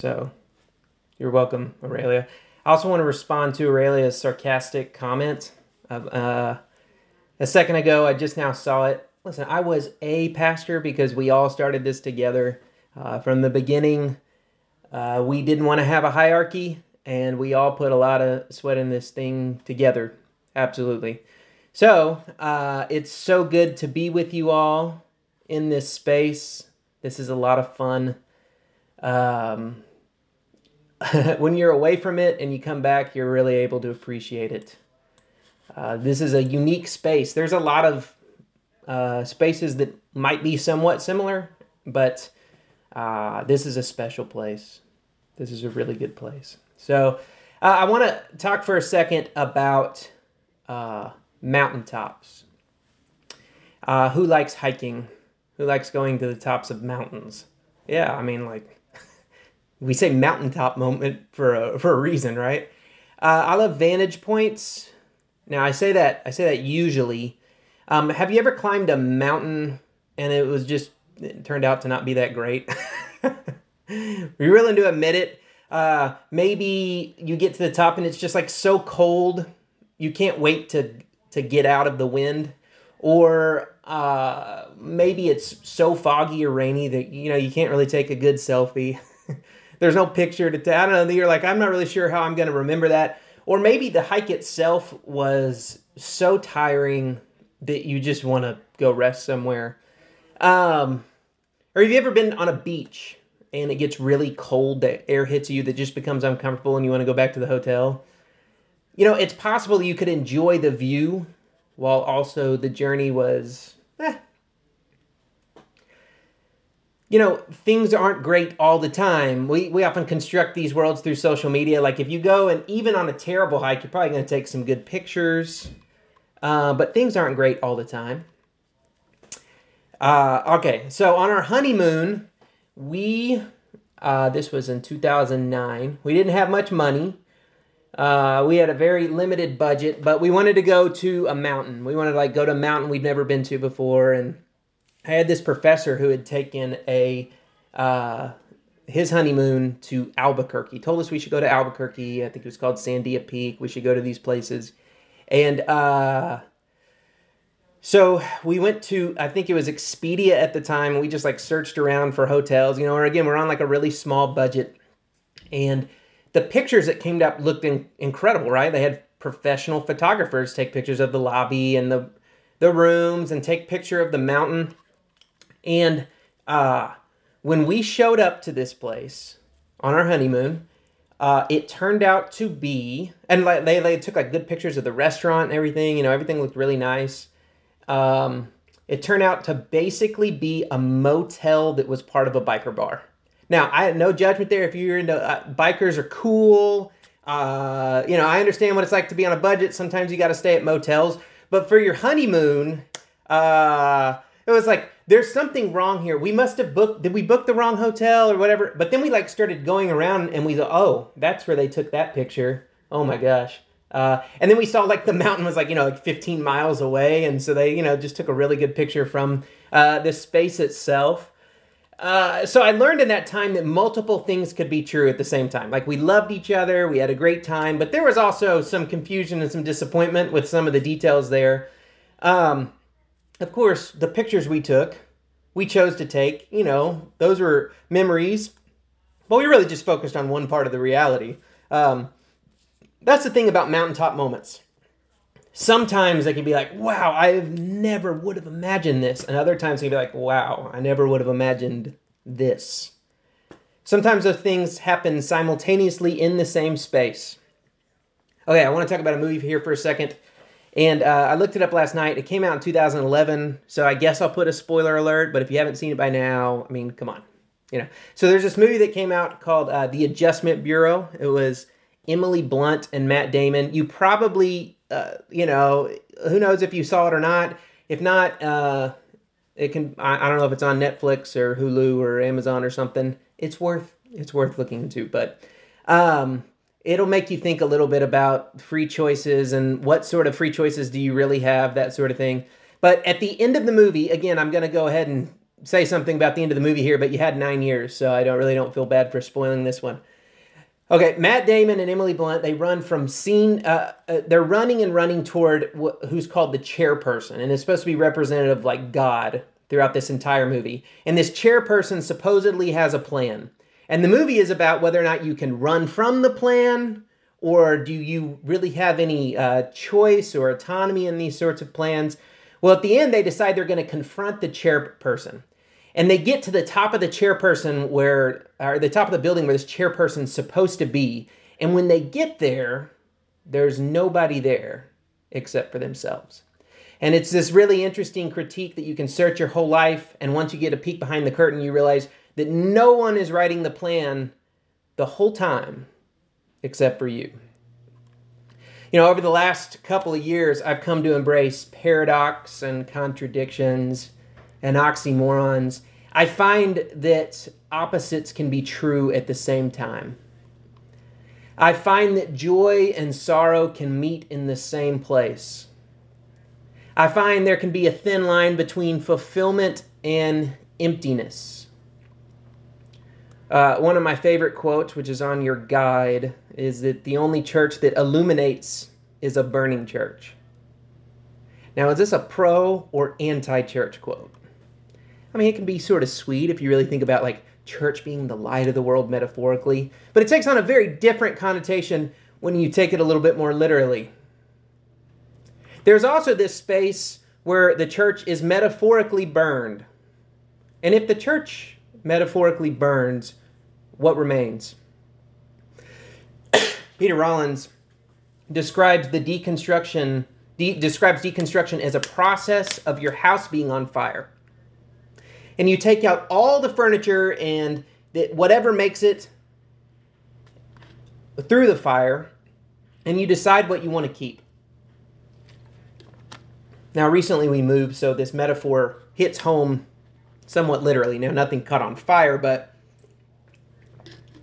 So you're welcome, Aurelia. I also want to respond to Aurelia's sarcastic comment. Uh, a second ago, I just now saw it. Listen, I was a pastor because we all started this together. Uh, from the beginning, uh, we didn't want to have a hierarchy, and we all put a lot of sweat in this thing together. Absolutely. So, uh, it's so good to be with you all in this space. This is a lot of fun. Um, when you're away from it and you come back, you're really able to appreciate it. Uh, this is a unique space. There's a lot of uh, spaces that might be somewhat similar, but uh, this is a special place. This is a really good place. So, uh, I want to talk for a second about uh, mountaintops. Uh, who likes hiking? Who likes going to the tops of mountains? Yeah, I mean, like, we say mountaintop moment for a, for a reason, right? Uh, I love vantage points. Now, I say that I say that usually. Um, have you ever climbed a mountain and it was just it turned out to not be that great? You're willing to admit it? Uh, maybe you get to the top and it's just like so cold you can't wait to to get out of the wind or uh, maybe it's so foggy or rainy that you know you can't really take a good selfie there's no picture to tell. i don't know you're like i'm not really sure how i'm going to remember that or maybe the hike itself was so tiring that you just want to go rest somewhere um, or have you ever been on a beach and it gets really cold the air hits you that just becomes uncomfortable and you want to go back to the hotel you know, it's possible you could enjoy the view while also the journey was, You know, things aren't great all the time. We, we often construct these worlds through social media. Like if you go and even on a terrible hike, you're probably going to take some good pictures. Uh, but things aren't great all the time. Uh, okay, so on our honeymoon, we, uh, this was in 2009, we didn't have much money. Uh, we had a very limited budget, but we wanted to go to a mountain. We wanted to like go to a mountain we'd never been to before, and I had this professor who had taken a uh, his honeymoon to Albuquerque. He told us we should go to Albuquerque. I think it was called Sandia Peak. We should go to these places, and uh, so we went to I think it was Expedia at the time. We just like searched around for hotels, you know. Or again, we're on like a really small budget, and the pictures that came up looked in, incredible, right? They had professional photographers take pictures of the lobby and the the rooms and take picture of the mountain. And uh, when we showed up to this place on our honeymoon, uh, it turned out to be, and like they, they took like good pictures of the restaurant and everything. You know, everything looked really nice. Um, it turned out to basically be a motel that was part of a biker bar. Now, I have no judgment there. If you're into uh, bikers are cool, uh, you know, I understand what it's like to be on a budget. Sometimes you got to stay at motels, but for your honeymoon, uh, it was like there's something wrong here. We must have booked. Did we book the wrong hotel or whatever? But then we like started going around and we thought, oh, that's where they took that picture. Oh my gosh. Uh, and then we saw like the mountain was like you know like 15 miles away, and so they you know just took a really good picture from uh, the space itself. Uh, so I learned in that time that multiple things could be true at the same time. Like we loved each other, we had a great time, but there was also some confusion and some disappointment with some of the details there. Um, of course, the pictures we took, we chose to take, you know, those were memories, but we really just focused on one part of the reality. Um, that's the thing about mountaintop moments sometimes they can be like, wow, I never would have imagined this. And other times they can be like, wow, I never would have imagined this. Sometimes those things happen simultaneously in the same space. Okay, I want to talk about a movie here for a second. And uh, I looked it up last night. It came out in 2011, so I guess I'll put a spoiler alert. But if you haven't seen it by now, I mean, come on, you know. So there's this movie that came out called uh, The Adjustment Bureau. It was Emily Blunt and Matt Damon. You probably uh, you know, who knows if you saw it or not. If not, uh, it can. I, I don't know if it's on Netflix or Hulu or Amazon or something. It's worth it's worth looking into, but um, it'll make you think a little bit about free choices and what sort of free choices do you really have, that sort of thing. But at the end of the movie, again, I'm going to go ahead and say something about the end of the movie here, but you had nine years, so I don't really don't feel bad for spoiling this one. Okay, Matt Damon and Emily Blunt, they run from scene, uh, uh, they're running and running toward wh- who's called the chairperson, and it's supposed to be representative like God throughout this entire movie. And this chairperson supposedly has a plan. And the movie is about whether or not you can run from the plan or do you really have any uh, choice or autonomy in these sorts of plans. Well, at the end, they decide they're going to confront the chairperson. And they get to the top of the chairperson where, or the top of the building where this chairperson's supposed to be. And when they get there, there's nobody there except for themselves. And it's this really interesting critique that you can search your whole life. And once you get a peek behind the curtain, you realize that no one is writing the plan the whole time except for you. You know, over the last couple of years, I've come to embrace paradox and contradictions and oxymorons. I find that opposites can be true at the same time. I find that joy and sorrow can meet in the same place. I find there can be a thin line between fulfillment and emptiness. Uh, one of my favorite quotes, which is on your guide, is that the only church that illuminates is a burning church. Now, is this a pro or anti church quote? I mean, it can be sort of sweet if you really think about like church being the light of the world metaphorically, but it takes on a very different connotation when you take it a little bit more literally. There's also this space where the church is metaphorically burned. And if the church metaphorically burns, what remains? Peter Rollins describes the deconstruction de- describes deconstruction as a process of your house being on fire. And you take out all the furniture and that whatever makes it through the fire and you decide what you want to keep. Now, recently we moved, so this metaphor hits home somewhat literally. Now, nothing caught on fire, but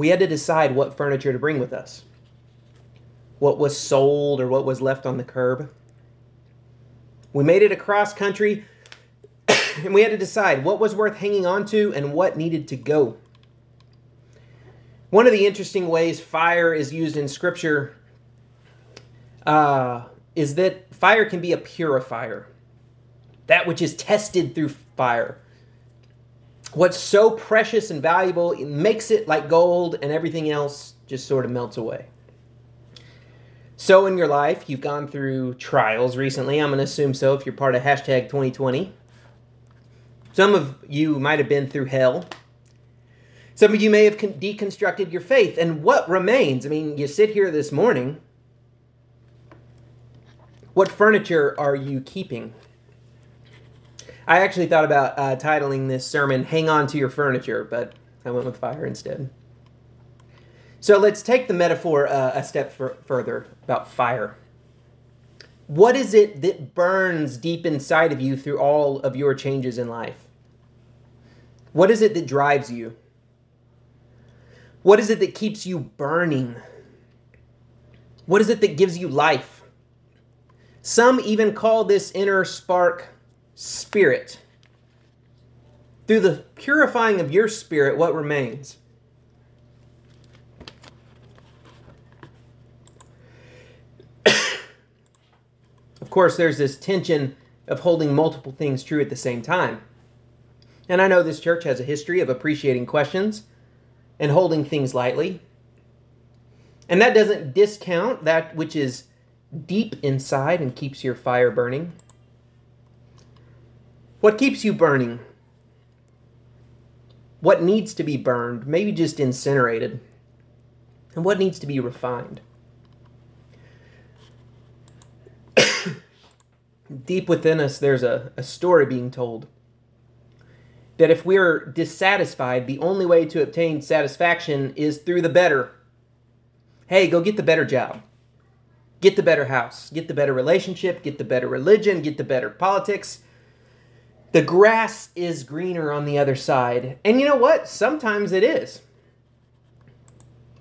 we had to decide what furniture to bring with us. What was sold or what was left on the curb. We made it across country, and we had to decide what was worth hanging on to and what needed to go. One of the interesting ways fire is used in Scripture uh, is that fire can be a purifier, that which is tested through fire. What's so precious and valuable it makes it like gold, and everything else just sort of melts away. So, in your life, you've gone through trials recently. I'm going to assume so if you're part of hashtag 2020. Some of you might have been through hell. Some of you may have deconstructed your faith. And what remains? I mean, you sit here this morning what furniture are you keeping? I actually thought about uh, titling this sermon Hang On to Your Furniture, but I went with fire instead. So let's take the metaphor uh, a step f- further about fire. What is it that burns deep inside of you through all of your changes in life? What is it that drives you? What is it that keeps you burning? What is it that gives you life? Some even call this inner spark spirit. Through the purifying of your spirit, what remains? of course, there's this tension of holding multiple things true at the same time. And I know this church has a history of appreciating questions and holding things lightly. And that doesn't discount that which is deep inside and keeps your fire burning? What keeps you burning? What needs to be burned, maybe just incinerated? And what needs to be refined? Deep within us, there's a, a story being told that if we're dissatisfied, the only way to obtain satisfaction is through the better. Hey, go get the better job get the better house, get the better relationship, get the better religion, get the better politics. The grass is greener on the other side. And you know what? Sometimes it is.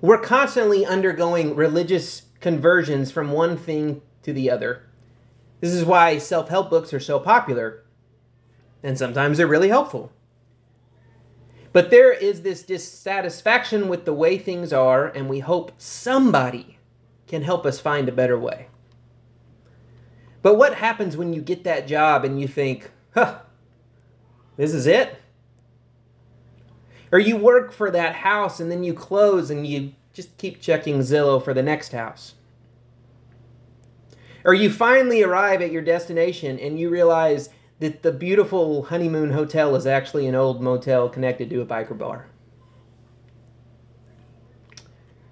We're constantly undergoing religious conversions from one thing to the other. This is why self help books are so popular. And sometimes they're really helpful. But there is this dissatisfaction with the way things are, and we hope somebody can help us find a better way. But what happens when you get that job and you think, huh, this is it? Or you work for that house and then you close and you just keep checking Zillow for the next house. Or you finally arrive at your destination and you realize that the beautiful honeymoon hotel is actually an old motel connected to a biker bar.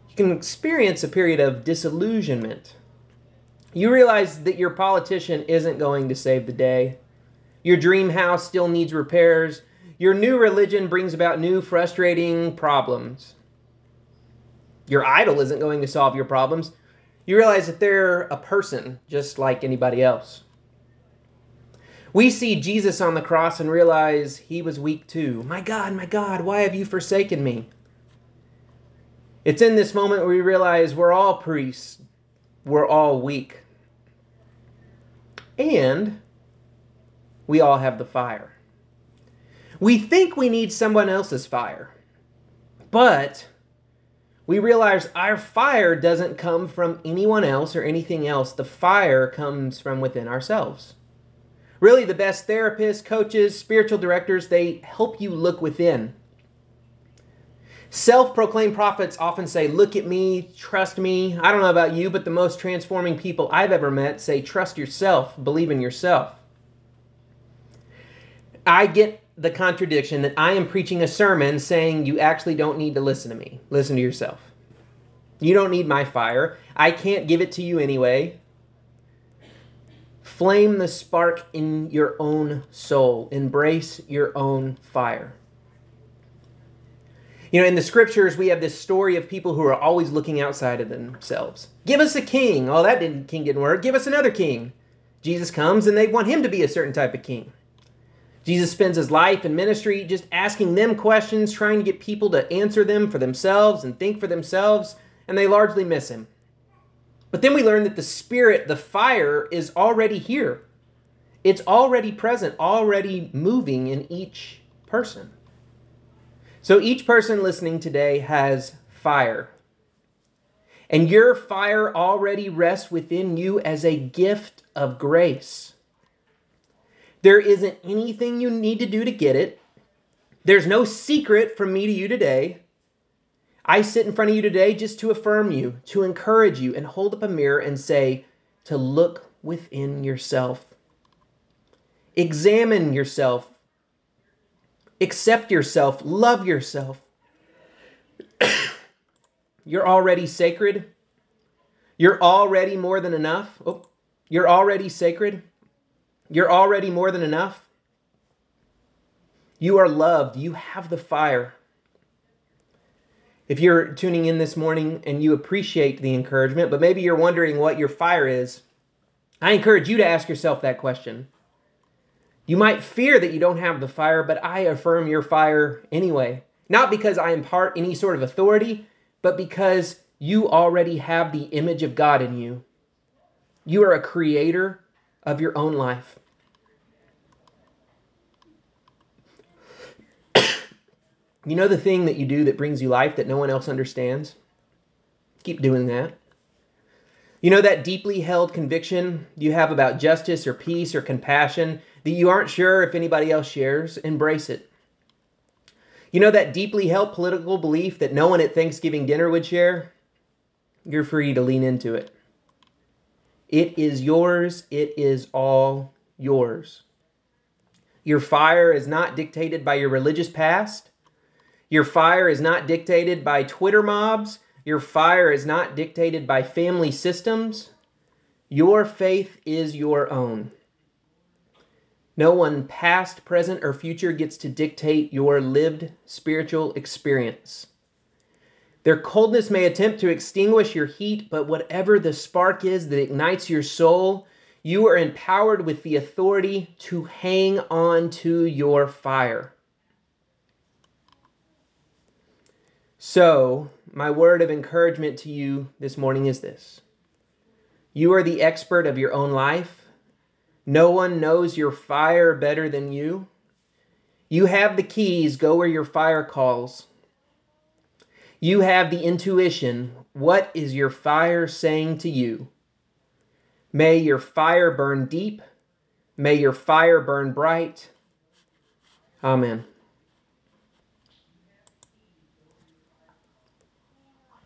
You can experience a period of disillusionment. You realize that your politician isn't going to save the day. Your dream house still needs repairs. Your new religion brings about new frustrating problems. Your idol isn't going to solve your problems. You realize that they're a person just like anybody else. We see Jesus on the cross and realize he was weak too. My God, my God, why have you forsaken me? It's in this moment where we realize we're all priests, we're all weak. And we all have the fire. We think we need someone else's fire, but we realize our fire doesn't come from anyone else or anything else. The fire comes from within ourselves. Really, the best therapists, coaches, spiritual directors, they help you look within. Self proclaimed prophets often say, Look at me, trust me. I don't know about you, but the most transforming people I've ever met say, Trust yourself, believe in yourself. I get the contradiction that I am preaching a sermon saying you actually don't need to listen to me. Listen to yourself. You don't need my fire. I can't give it to you anyway. Flame the spark in your own soul. Embrace your own fire. You know, in the scriptures, we have this story of people who are always looking outside of themselves. Give us a king. Oh, that didn't, king didn't work. Give us another king. Jesus comes and they want him to be a certain type of king. Jesus spends his life and ministry just asking them questions, trying to get people to answer them for themselves and think for themselves, and they largely miss him. But then we learn that the Spirit, the fire, is already here. It's already present, already moving in each person. So each person listening today has fire. And your fire already rests within you as a gift of grace. There isn't anything you need to do to get it. There's no secret from me to you today. I sit in front of you today just to affirm you, to encourage you, and hold up a mirror and say to look within yourself. Examine yourself. Accept yourself. Love yourself. You're already sacred. You're already more than enough. Oh, you're already sacred. You're already more than enough. You are loved. You have the fire. If you're tuning in this morning and you appreciate the encouragement, but maybe you're wondering what your fire is, I encourage you to ask yourself that question. You might fear that you don't have the fire, but I affirm your fire anyway. Not because I impart any sort of authority, but because you already have the image of God in you. You are a creator of your own life. you know the thing that you do that brings you life that no one else understands? Keep doing that. You know that deeply held conviction you have about justice or peace or compassion that you aren't sure if anybody else shares? Embrace it. You know that deeply held political belief that no one at Thanksgiving dinner would share? You're free to lean into it. It is yours. It is all yours. Your fire is not dictated by your religious past. Your fire is not dictated by Twitter mobs. Your fire is not dictated by family systems. Your faith is your own. No one, past, present, or future, gets to dictate your lived spiritual experience. Their coldness may attempt to extinguish your heat, but whatever the spark is that ignites your soul, you are empowered with the authority to hang on to your fire. So, my word of encouragement to you this morning is this You are the expert of your own life. No one knows your fire better than you. You have the keys, go where your fire calls. You have the intuition. What is your fire saying to you? May your fire burn deep. May your fire burn bright. Amen.